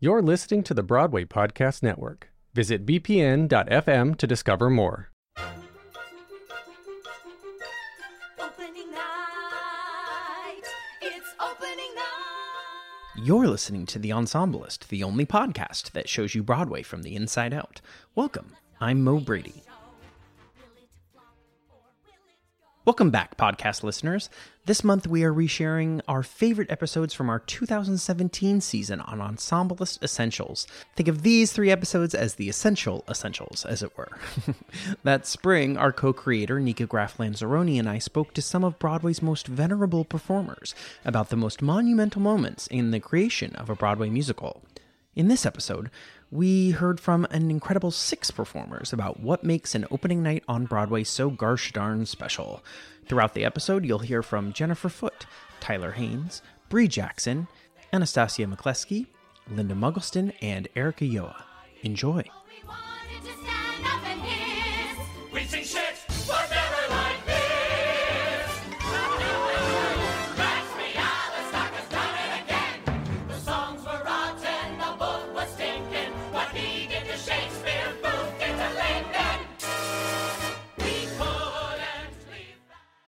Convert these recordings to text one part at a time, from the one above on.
You're listening to the Broadway Podcast Network. Visit bpn.fm to discover more. Opening night. It's opening night. You're listening to The Ensemblist, the only podcast that shows you Broadway from the inside out. Welcome. I'm Mo Brady. Welcome back, podcast listeners. This month we are resharing our favorite episodes from our 2017 season on Ensemblist Essentials. Think of these three episodes as the essential essentials, as it were. that spring, our co creator, Nikka Graff Lanzarone, and I spoke to some of Broadway's most venerable performers about the most monumental moments in the creation of a Broadway musical. In this episode, we heard from an incredible six performers about what makes an opening night on Broadway so gosh darn special. Throughout the episode, you'll hear from Jenifer Foote, Tyler Hanes, Bre Jackson, Anastacia McCleskey, Linda Mugleston, and Eric Ulloa. Enjoy.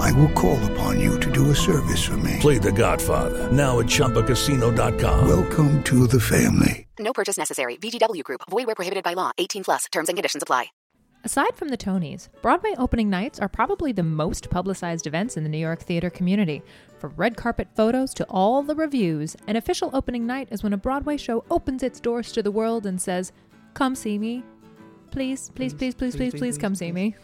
I will call upon you to do a service for me. Play The Godfather now at ChumbaCasino.com. Welcome to the family. No purchase necessary. VGW Group. Void where prohibited by law. 18 plus. Terms and conditions apply. Aside from the Tonys, Broadway opening nights are probably the most publicized events in the New York theater community. From red carpet photos to all the reviews, an official opening night is when a Broadway show opens its doors to the world and says, Come see me. Please, please, please, please, please, please come see me.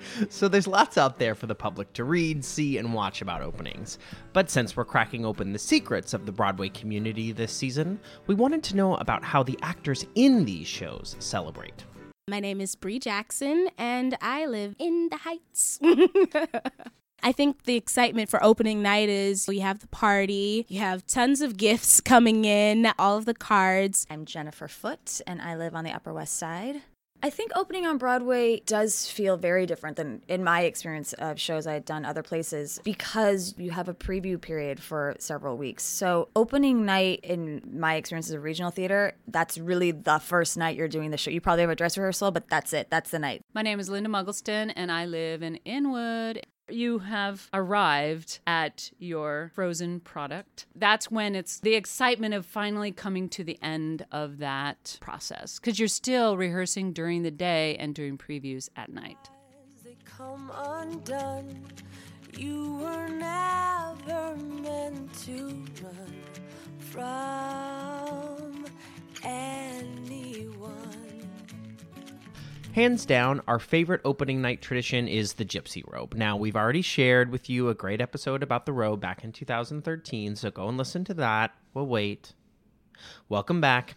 So there's lots out there for the public to read, see, and watch about openings. But since we're cracking open the secrets of the Broadway community this season, we wanted to know about how the actors in these shows celebrate. My name is Bre Jackson, and I live in the Heights. I think the excitement for opening night is you have the party, you have tons of gifts coming in, all of the cards. I'm Jenifer Foote, and I live on the Upper West Side. I think opening on Broadway does feel very different than in my experience of shows I had done other places because you have a preview period for several weeks. So, opening night, in my experience as a regional theater, that's really the first night you're doing the show. You probably have a dress rehearsal, but that's it. That's the night. My name is Linda Mugleston, and I live in Inwood. You have arrived at your frozen product. That's when it's the excitement of finally coming to the end of that process because you're still rehearsing during the day and doing previews at night. You were never meant to run from anyone. Hands down, our favorite opening night tradition is the gypsy robe. Now, we've already shared with you a great episode about the robe back in 2013, so go and listen to that. We'll wait. Welcome back.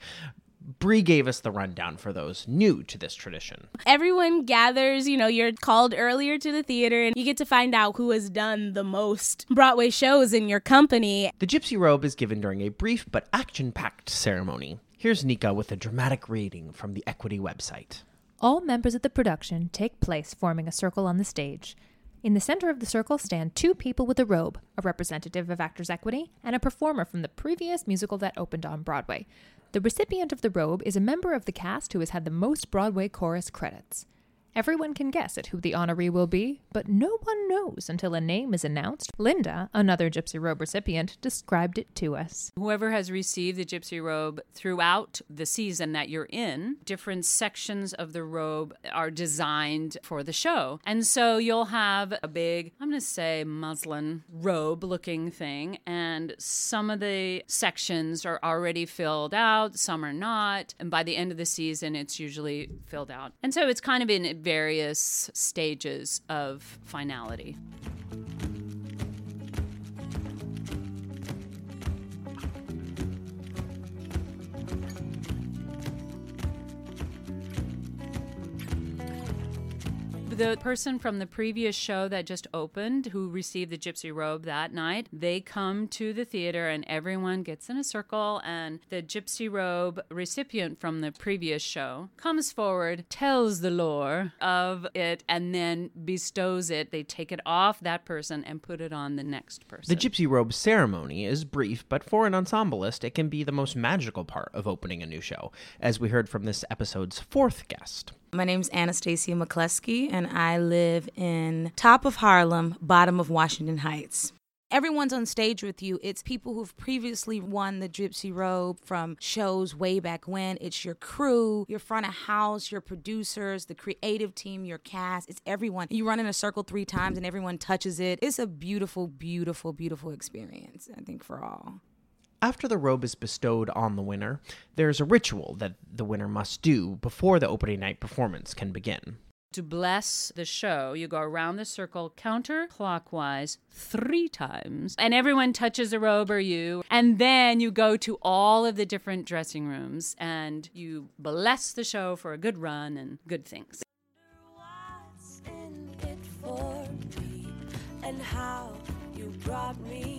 Bre gave us the rundown for those new to this tradition. Everyone gathers, you know, you're called earlier to the theater, and you get to find out who has done the most Broadway shows in your company. The gypsy robe is given during a brief but action packed ceremony. Here's Nikka with a dramatic reading from the Equity website. All members of the production take place forming a circle on the stage. In the center of the circle stand two people with a robe, a representative of Actors Equity, and a performer from the previous musical that opened on Broadway. The recipient of the robe is a member of the cast who has had the most Broadway chorus credits. Everyone can guess at who the honoree will be, but no one knows until a name is announced. Linda, another Gypsy Robe recipient, described it to us. Whoever has received the gypsy robe throughout the season that you're in, different sections of the robe are designed for the show. And so you'll have a big, I'm going to say muslin robe looking thing, and some of the sections are already filled out, some are not. And by the end of the season, it's usually filled out. And so it's kind of in various stages of finality. The person from the previous show that just opened who received the gypsy robe that night they come to the theater and everyone gets in a circle and the gypsy robe recipient from the previous show comes forward tells the lore of it and then bestows it they take it off that person and put it on the next person The gypsy robe ceremony is brief, but for an ensemblist, it can be the most magical part of opening a new show, as we heard from this episode's fourth guest. My name's Anastacia McCleskey, and I live in top of Harlem, bottom of Washington Heights. Everyone's on stage with you. It's people who've previously won the Gypsy Robe from shows way back when. It's your crew, your front of house, your producers, the creative team, your cast. It's everyone. You run in a circle three times and everyone touches it. It's a beautiful, beautiful, beautiful experience, I think, for all. After the robe is bestowed on the winner, there's a ritual that the winner must do before the opening night performance can begin. to bless the show, you go around the circle counterclockwise three times, and everyone touches a robe or you. And then you go to all of the different dressing rooms and you bless the show for a good run and good things. What's in it for me and how you brought me to my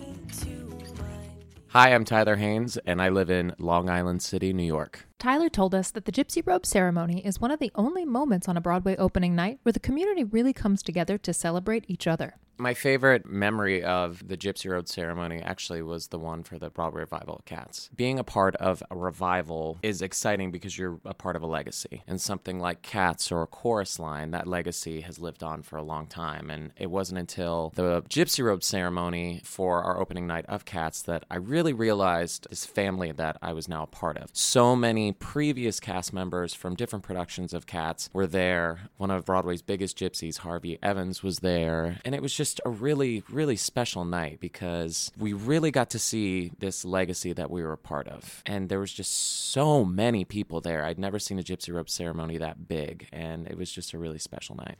Hi, I'm Tyler Hanes, and I live in Long Island City, New York. Tyler told us that the Gypsy Robe ceremony is one of the only moments on a Broadway opening night where the community really comes together to celebrate each other. My favorite memory of the Gypsy Robe ceremony actually was the one for the Broadway revival of Cats. Being a part of a revival is exciting because you're a part of a legacy. And something like Cats or a chorus line, that legacy has lived on for a long time. And it wasn't until the Gypsy Robe ceremony for our opening night of Cats that I really realized this family that I was now a part of. So many previous cast members from different productions of Cats were there. One of Broadway's biggest gypsies, Harvey Evans, was there. And it was just a really, really special night because we really got to see this legacy that we were a part of. And there was just so many people there. I'd never seen a Gypsy Robe ceremony that big, and it was just a really special night.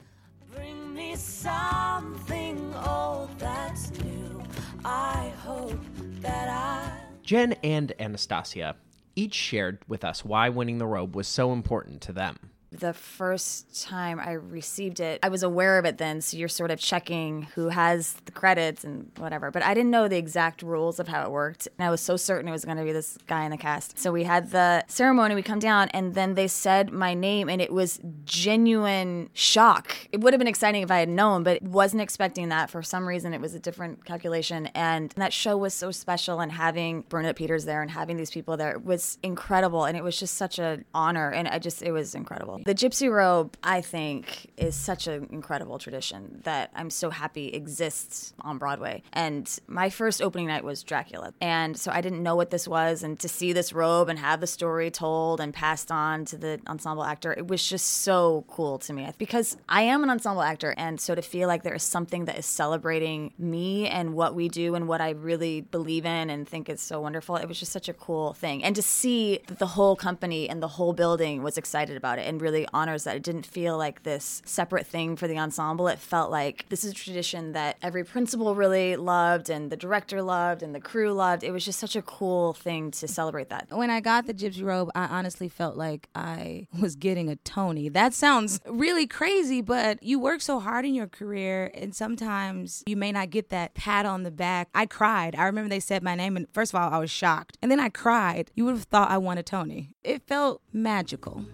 Bring me something old that's new. I hope that I Jen and Anastacia each shared with us why winning the robe was so important to them. The first time I received it, I was aware of it then, so you're sort of checking who has the credits and whatever. But I didn't know the exact rules of how it worked. And I was so certain it was going to be this guy in the cast. So we had the ceremony, we come down, and then they said my name, and it was genuine shock. It would have been exciting if I had known, but wasn't expecting that. For some reason, it was a different calculation. And that show was so special, and having Bernadette Peters there and having these people there was incredible. And it was just such an honor. And I just, it was incredible. The Gypsy Robe, I think, is such an incredible tradition that I'm so happy exists on Broadway. And my first opening night was Dracula. And so I didn't know what this was. And to see this robe and have the story told and passed on to the ensemble actor, it was just so cool to me. Because I am an ensemble actor. And so to feel like there is something that is celebrating me and what we do and what I really believe in and think is so wonderful, it was just such a cool thing. And to see that the whole company and the whole building was excited about it and really honors that. It didn't feel like this separate thing for the ensemble. It felt like this is a tradition that every principal really loved and the director loved and the crew loved. It was just such a cool thing to celebrate that. When I got the Gypsy Robe, I honestly felt like I was getting a Tony. That sounds really crazy, but you work so hard in your career, and sometimes you may not get that pat on the back. I cried. I remember they said my name, and first of all, I was shocked. And then I cried. You would have thought I won a Tony. It felt magical.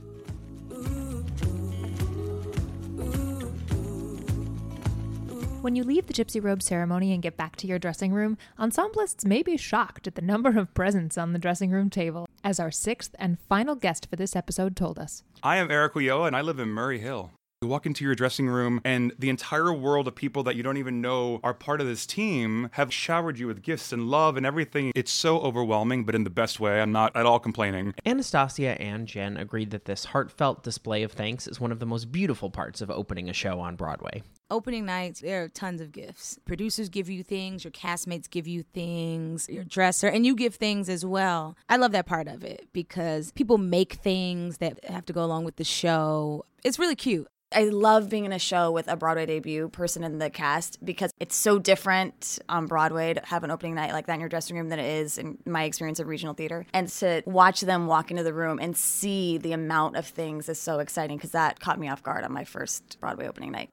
When you leave the Gypsy Robe ceremony and get back to your dressing room, ensemblists may be shocked at the number of presents on the dressing room table, as our sixth and final guest for this episode told us. I am Eric Ulloa, and I live in Murray Hill. You walk into your dressing room, and the entire world of people that you don't even know are part of this team have showered you with gifts and love and everything. It's so overwhelming, but in the best way. I'm not at all complaining. Anastacia and Jen agreed that this heartfelt display of thanks is one of the most beautiful parts of opening a show on Broadway. Opening nights, there are tons of gifts. Producers give you things, your castmates give you things, your dresser, and you give things as well. I love that part of it because people make things that have to go along with the show. It's really cute. I love being in a show with a Broadway debut person in the cast because it's so different on Broadway to have an opening night like that in your dressing room than it is in my experience of regional theater. And to watch them walk into the room and see the amount of things is so exciting because that caught me off guard on my first Broadway opening night.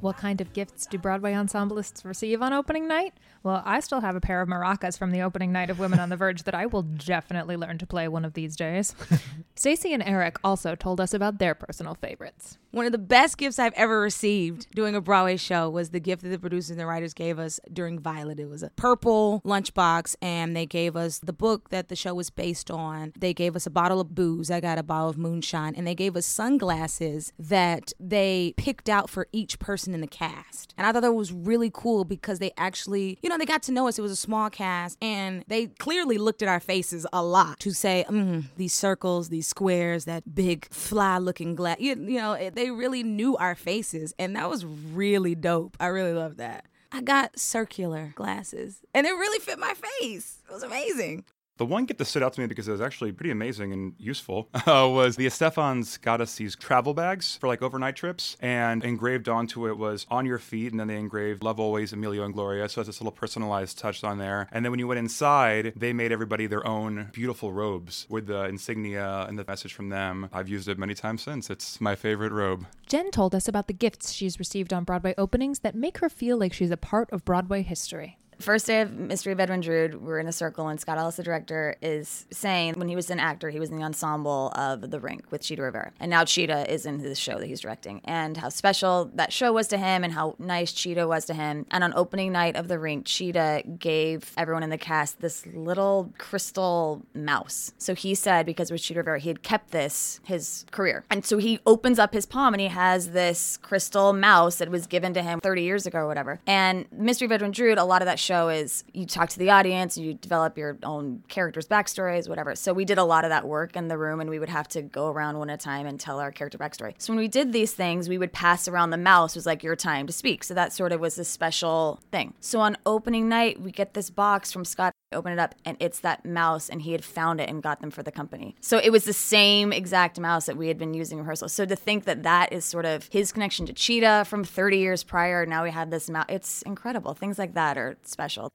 What kind of gifts do Broadway ensemblists receive on opening night? Well, I still have a pair of maracas from the opening night of Women on the Verge that I will definitely learn to play one of these days. Stacey and Eric also told us about their personal favorites. One of the best gifts I've ever received doing a Broadway show was the gift that the producers and the writers gave us during Violet. It was a purple lunchbox, and they gave us the book that the show was based on. They gave us a bottle of booze. I got a bottle of moonshine, and they gave us sunglasses that they picked out for each person in the cast. And I thought that was really cool because they actually, you know, they got to know us. It was a small cast, and they clearly looked at our faces a lot to say, mm, these circles, these squares, that big fly looking glass. You, you know, it, they really knew our faces, and that was really dope. I really love that. I got circular glasses, and it really fit my face. It was amazing. The one gift that stood out to me because it was actually pretty amazing and useful uh, was the Estefans got us these travel bags for like overnight trips, and engraved onto it was on your feet, and then they engraved "Love Always, Emilio and Gloria," so it's this little personalized touch on there. And then when you went inside, they made everybody their own beautiful robes with the insignia and the message from them. I've used it many times since. It's my favorite robe. Jen told us about the gifts she's received on Broadway openings that make her feel like she's a part of Broadway history. First day of Mystery of Edwin Drood, we're in a circle, and Scott Ellis, the director, is saying when he was an actor, he was in the ensemble of The Rink with Chita Rivera. And now Chita is in this show that he's directing, and how special that show was to him, and how nice Chita was to him. And on opening night of The Rink, Chita gave everyone in the cast this little crystal mouse. So he said, because with Chita Rivera, he had kept this his career. And so he opens up his palm, and he has this crystal mouse that was given to him 30 years ago or whatever. And Mystery of Edwin Drood, a lot of that show is you talk to the audience, you develop your own characters' backstories, whatever. So we did a lot of that work in the room, and we would have to go around one at a time and tell our character backstory. So when we did these things, we would pass around the mouse. Was like your time to speak. So that sort of was a special thing. So on opening night, we get this box from Scott. Open it up, and it's that mouse, and he had found it and got them for the company. So it was the same exact mouse that we had been using in rehearsal. So to think that that is sort of his connection to Chita from 30 years prior, now we had this mouse. It's incredible. Things like that are special.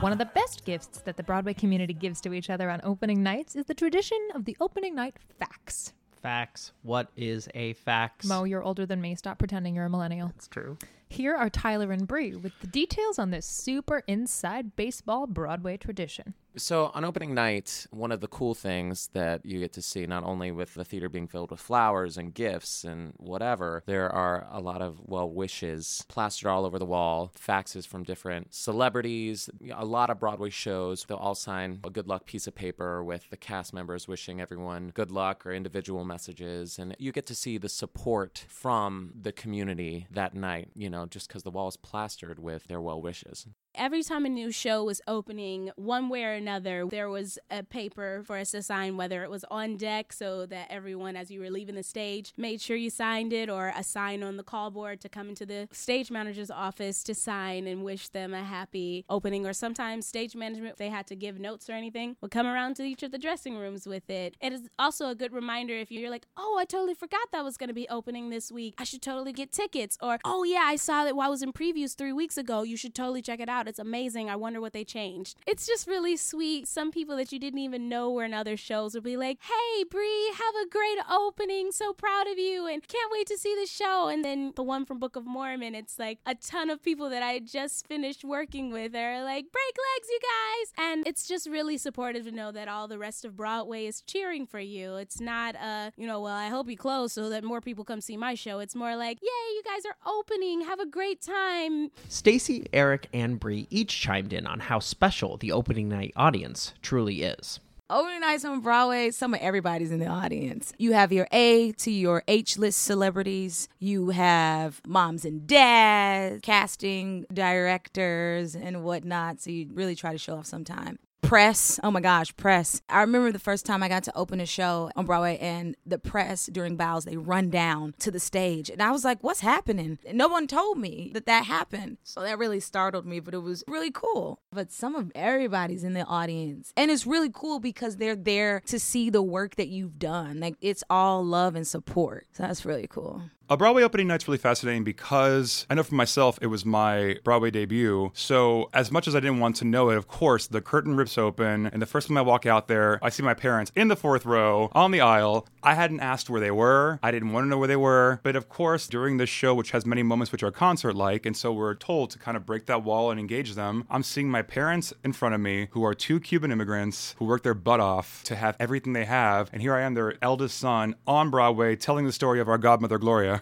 One of the best gifts that the Broadway community gives to each other on opening nights is the tradition of the opening night fax. Fax. What is a fax? Mo, you're older than me. Stop pretending you're a millennial. It's true. Here are Tyler and Bre with the details on this super inside baseball Broadway tradition. So, on opening night, one of the cool things that you get to see, not only with the theater being filled with flowers and gifts and whatever, there are a lot of well wishes plastered all over the wall, faxes from different celebrities, a lot of Broadway shows. They'll all sign a good luck piece of paper with the cast members wishing everyone good luck or individual messages. And you get to see the support from the community that night, you know, just because the wall is plastered with their well wishes. Every time a new show was opening, one way or another, there was a paper for us to sign, whether it was on deck so that everyone, as you were leaving the stage, made sure you signed it, or a sign on the call board to come into the stage manager's office to sign and wish them a happy opening. Or sometimes stage management, if they had to give notes or anything, would come around to each of the dressing rooms with it. It is also a good reminder if you're like, oh, I totally forgot that was going to be opening this week. I should totally get tickets. Or, oh, yeah, I saw that while I was in previews three weeks ago. You should totally check it out. It's amazing. I wonder what they changed. It's just really sweet. Some people that you didn't even know were in other shows will be like, "Hey, Bre, have a great opening. So proud of you, and can't wait to see the show." And then the one from Book of Mormon, it's like a ton of people that I just finished working with are like, "Break legs, you guys!" And it's just really supportive to know that all the rest of Broadway is cheering for you. It's not a, you know, well, I hope you close so that more people come see my show. It's more like, "Yay, you guys are opening. Have a great time." Stacy, Eric, and Bre each chimed in on how special the opening night audience truly is. Opening nights on Broadway, some of everybody's in the audience. You have your A to your H list celebrities. You have moms and dads, casting directors, and whatnot. So you really try to show off sometime. Press, oh my gosh, press. I remember the first time I got to open a show on Broadway, and the press during bows, they run down to the stage. And I was like, what's happening? And no one told me that that happened. So that really startled me, but it was really cool. But some of everybody's in the audience. And it's really cool because they're there to see the work that you've done. Like it's all love and support. So that's really cool. A Broadway opening night's really fascinating because I know for myself it was my Broadway debut. So as much as I didn't want to know it, of course, the curtain rips open, and the first time I walk out there, I see my parents in the fourth row on the aisle. I hadn't asked where they were. I didn't want to know where they were. But of course, during this show, which has many moments which are concert like, and so we're told to kind of break that wall and engage them, I'm seeing my parents in front of me who are two Cuban immigrants who work their butt off to have everything they have. And here I am, their eldest son on Broadway telling the story of our godmother, Gloria.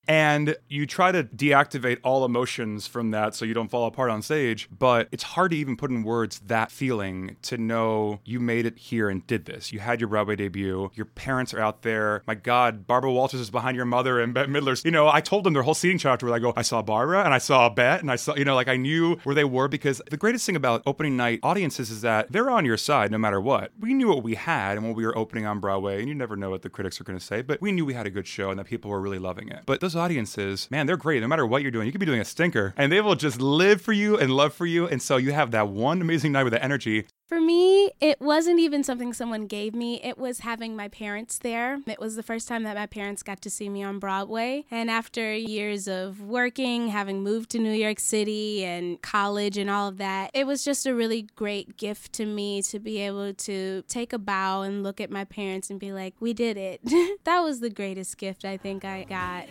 And you try to deactivate all emotions from that so you don't fall apart on stage, but it's hard to even put in words that feeling to know you made it here and did this. You had your Broadway debut, your parents are out there. My God, Barbara Walters is behind your mother and Bette Midler's. You know, I told them their whole seating chapter where I go, I saw Barbara and I saw Bette and I saw, you know, like I knew where they were because the greatest thing about opening night audiences is that they're on your side no matter what. We knew what we had and when we were opening on Broadway, and you never know what the critics are going to say, but we knew we had a good show and that people were really loving it. But those audiences, man, they're great. No matter what you're doing, you could be doing a stinker and they will just live for you and love for you. And so you have that one amazing night with the energy. For me, it wasn't even something someone gave me. It was having my parents there. It was the first time that my parents got to see me on Broadway. And after years of working, having moved to New York City and college and all of that, it was just a really great gift to me to be able to take a bow and look at my parents and be like, we did it. that was the greatest gift I think I got.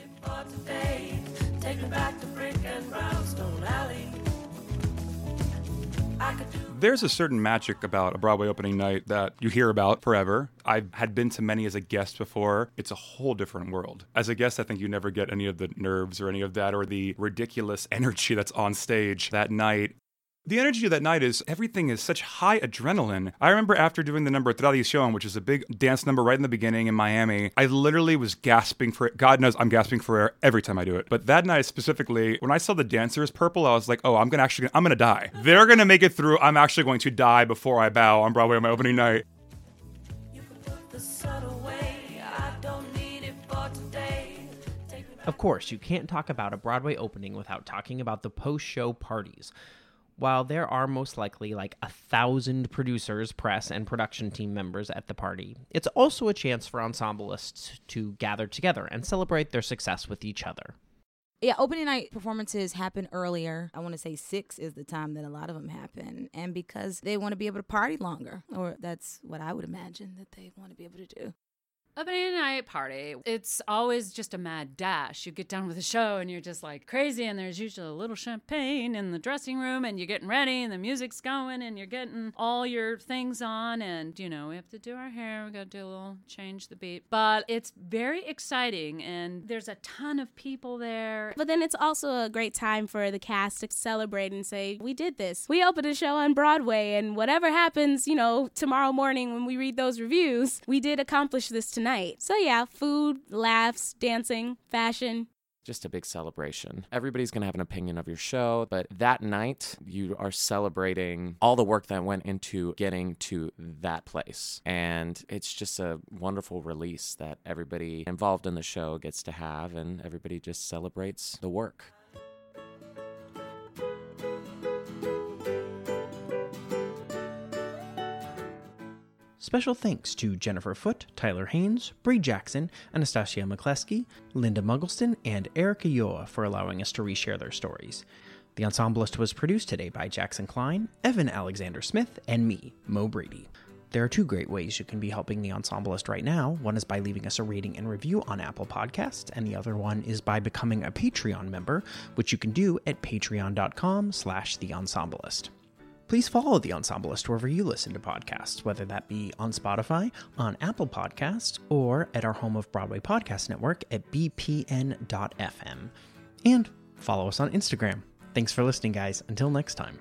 There's a certain magic about a Broadway opening night that you hear about forever. I had been to many as a guest before. It's a whole different world. As a guest, I think you never get any of the nerves or any of that or the ridiculous energy that's on stage that night. The energy of that night is everything is such high adrenaline. I remember after doing the number Tradición, which is a big dance number right in the beginning in Miami, I literally was gasping for it. God knows I'm gasping for air every time I do it. But that night specifically, when I saw the dancers purple, I was like, oh, I'm gonna actually, I'm gonna die. They're gonna make it through. I'm actually going to die before I bow on Broadway on my opening night. Of course, you can't talk about a Broadway opening without talking about the post show parties. While there are most likely like a thousand producers, press, and production team members at the party, it's also a chance for ensemblists to gather together and celebrate their success with each other. Yeah, opening night performances happen earlier. I want to say six is the time that a lot of them happen. And because they want to be able to party longer, or that's what I would imagine that they want to be able to do. Opening night party, it's always just a mad dash. You get done with the show and you're just like crazy, and there's usually a little champagne in the dressing room, and you're getting ready, and the music's going, and you're getting all your things on. And, you know, we have to do our hair, we got to do a little change the beat. But it's very exciting, and there's a ton of people there. But then it's also a great time for the cast to celebrate and say, We did this. We opened a show on Broadway, and whatever happens, you know, tomorrow morning when we read those reviews, we did accomplish this tonight. So, yeah, food, laughs, dancing, fashion. Just a big celebration. Everybody's going to have an opinion of your show, but that night you are celebrating all the work that went into getting to that place. And it's just a wonderful release that everybody involved in the show gets to have, and everybody just celebrates the work. Special thanks to Jenifer Foote, Tyler Hanes, Bre Jackson, Anastacia McCleskey, Linda Mugleston, and Eric Ulloa for allowing us to reshare their stories. The Ensemblist was produced today by Jackson Klein, Evan Alexander Smith, and me, Mo Brady. There are two great ways you can be helping the Ensemblist right now. One is by leaving us a rating and review on Apple Podcasts, and the other one is by becoming a Patreon member, which you can do at patreon.com slash the Ensemblist. Please follow the Ensemblist wherever you listen to podcasts, whether that be on Spotify, on Apple Podcasts, or at our home of Broadway Podcast Network at bpn.fm. And follow us on Instagram. Thanks for listening, guys. Until next time.